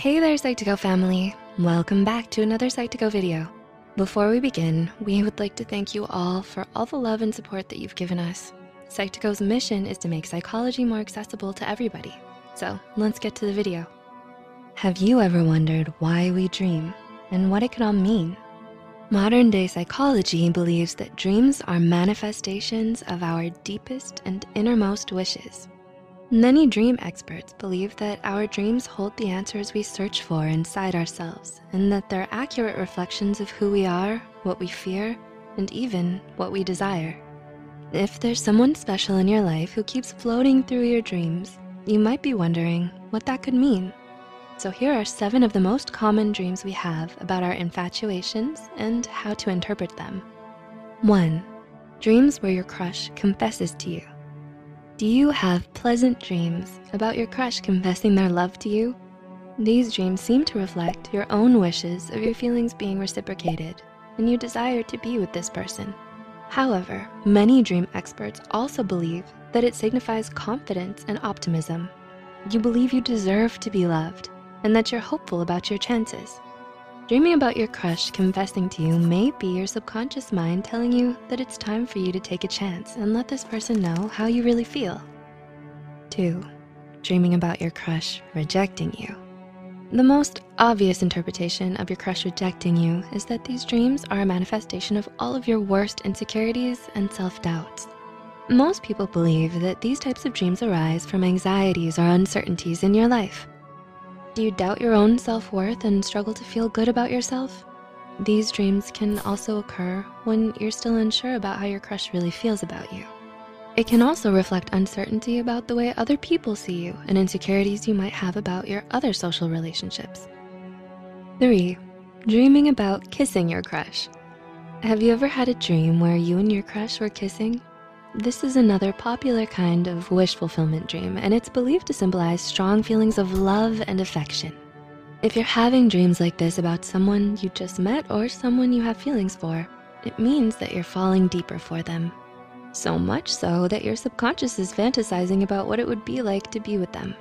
Hey there, Psych2Go family. Welcome back to another Psych2Go video. Before we begin, we would like to thank you all for all the love and support that you've given us. Psych2Go's mission is to make psychology more accessible to everybody. So let's get to the video. Have you ever wondered why we dream and what it could all mean? Modern day psychology believes that dreams are manifestations of our deepest and innermost wishes. Many dream experts believe that our dreams hold the answers we search for inside ourselves and that they're accurate reflections of who we are, what we fear, and even what we desire. If there's someone special in your life who keeps floating through your dreams, you might be wondering what that could mean. So here are seven of the most common dreams we have about our infatuations and how to interpret them. One, dreams where your crush confesses to you. Do you have pleasant dreams about your crush confessing their love to you? These dreams seem to reflect your own wishes of your feelings being reciprocated and you desire to be with this person. However, many dream experts also believe that it signifies confidence and optimism. You believe you deserve to be loved and that you're hopeful about your chances. Dreaming about your crush confessing to you may be your subconscious mind telling you that it's time for you to take a chance and let this person know how you really feel. Two, dreaming about your crush rejecting you. The most obvious interpretation of your crush rejecting you is that these dreams are a manifestation of all of your worst insecurities and self-doubts. Most people believe that these types of dreams arise from anxieties or uncertainties in your life. Do you doubt your own self-worth and struggle to feel good about yourself? These dreams can also occur when you're still unsure about how your crush really feels about you. It can also reflect uncertainty about the way other people see you and insecurities you might have about your other social relationships. Three, dreaming about kissing your crush. Have you ever had a dream where you and your crush were kissing? This is another popular kind of wish fulfillment dream, and it's believed to symbolize strong feelings of love and affection. If you're having dreams like this about someone you just met or someone you have feelings for, it means that you're falling deeper for them. So much so that your subconscious is fantasizing about what it would be like to be with them.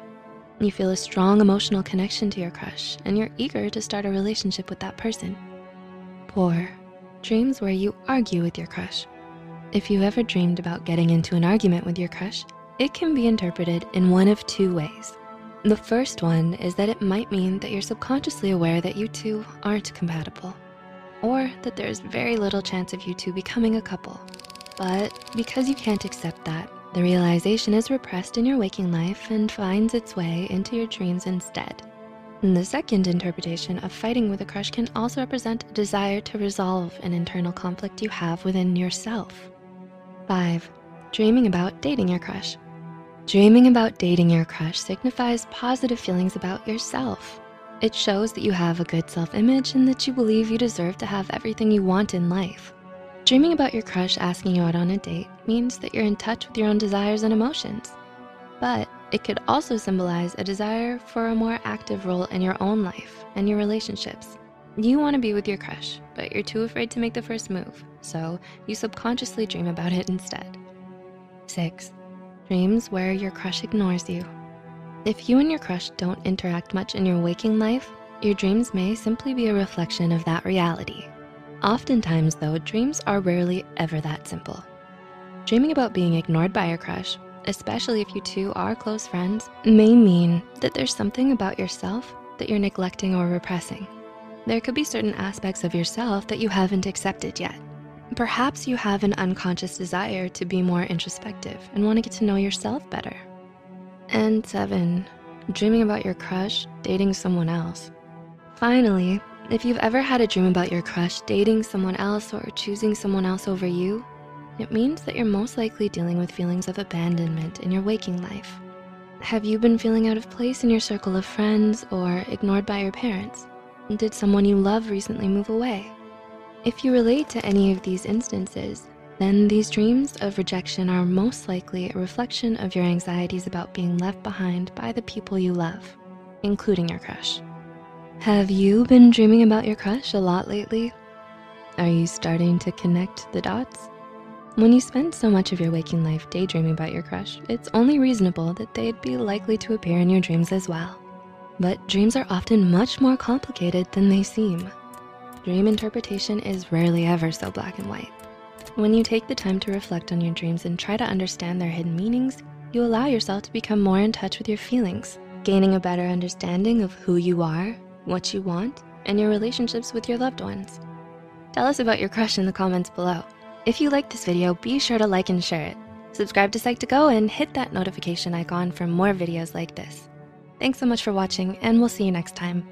You feel a strong emotional connection to your crush and you're eager to start a relationship with that person. Four, dreams where you argue with your crush. If you ever dreamed about getting into an argument with your crush, it can be interpreted in one of two ways. The first one is that it might mean that you're subconsciously aware that you two aren't compatible or that there's very little chance of you two becoming a couple. But because you can't accept that, the realization is repressed in your waking life and finds its way into your dreams instead. And the second interpretation of fighting with a crush can also represent a desire to resolve an internal conflict you have within yourself. Five, dreaming about dating your crush. Dreaming about dating your crush signifies positive feelings about yourself. It shows that you have a good self-image and that you believe you deserve to have everything you want in life. Dreaming about your crush asking you out on a date means that you're in touch with your own desires and emotions. But it could also symbolize a desire for a more active role in your own life and your relationships. You wanna be with your crush, but you're too afraid to make the first move, so you subconsciously dream about it instead. Six, dreams where your crush ignores you. If you and your crush don't interact much in your waking life, your dreams may simply be a reflection of that reality. Oftentimes though, dreams are rarely ever that simple. Dreaming about being ignored by your crush, especially if you two are close friends, may mean that there's something about yourself that you're neglecting or repressing. There could be certain aspects of yourself that you haven't accepted yet. Perhaps you have an unconscious desire to be more introspective and wanna get to know yourself better. And seven, dreaming about your crush dating someone else. Finally, if you've ever had a dream about your crush dating someone else or choosing someone else over you, it means that you're most likely dealing with feelings of abandonment in your waking life. Have you been feeling out of place in your circle of friends or ignored by your parents? Did someone you love recently move away? If you relate to any of these instances, then these dreams of rejection are most likely a reflection of your anxieties about being left behind by the people you love, including your crush. Have you been dreaming about your crush a lot lately? Are you starting to connect the dots? When you spend so much of your waking life daydreaming about your crush, it's only reasonable that they'd be likely to appear in your dreams as well. But dreams are often much more complicated than they seem. Dream interpretation is rarely ever so black and white. When you take the time to reflect on your dreams and try to understand their hidden meanings, you allow yourself to become more in touch with your feelings, gaining a better understanding of who you are, what you want, and your relationships with your loved ones. Tell us about your crush in the comments below. If you liked this video, be sure to like and share it. Subscribe to Psych2Go and hit that notification icon for more videos like this. Thanks so much for watching and we'll see you next time.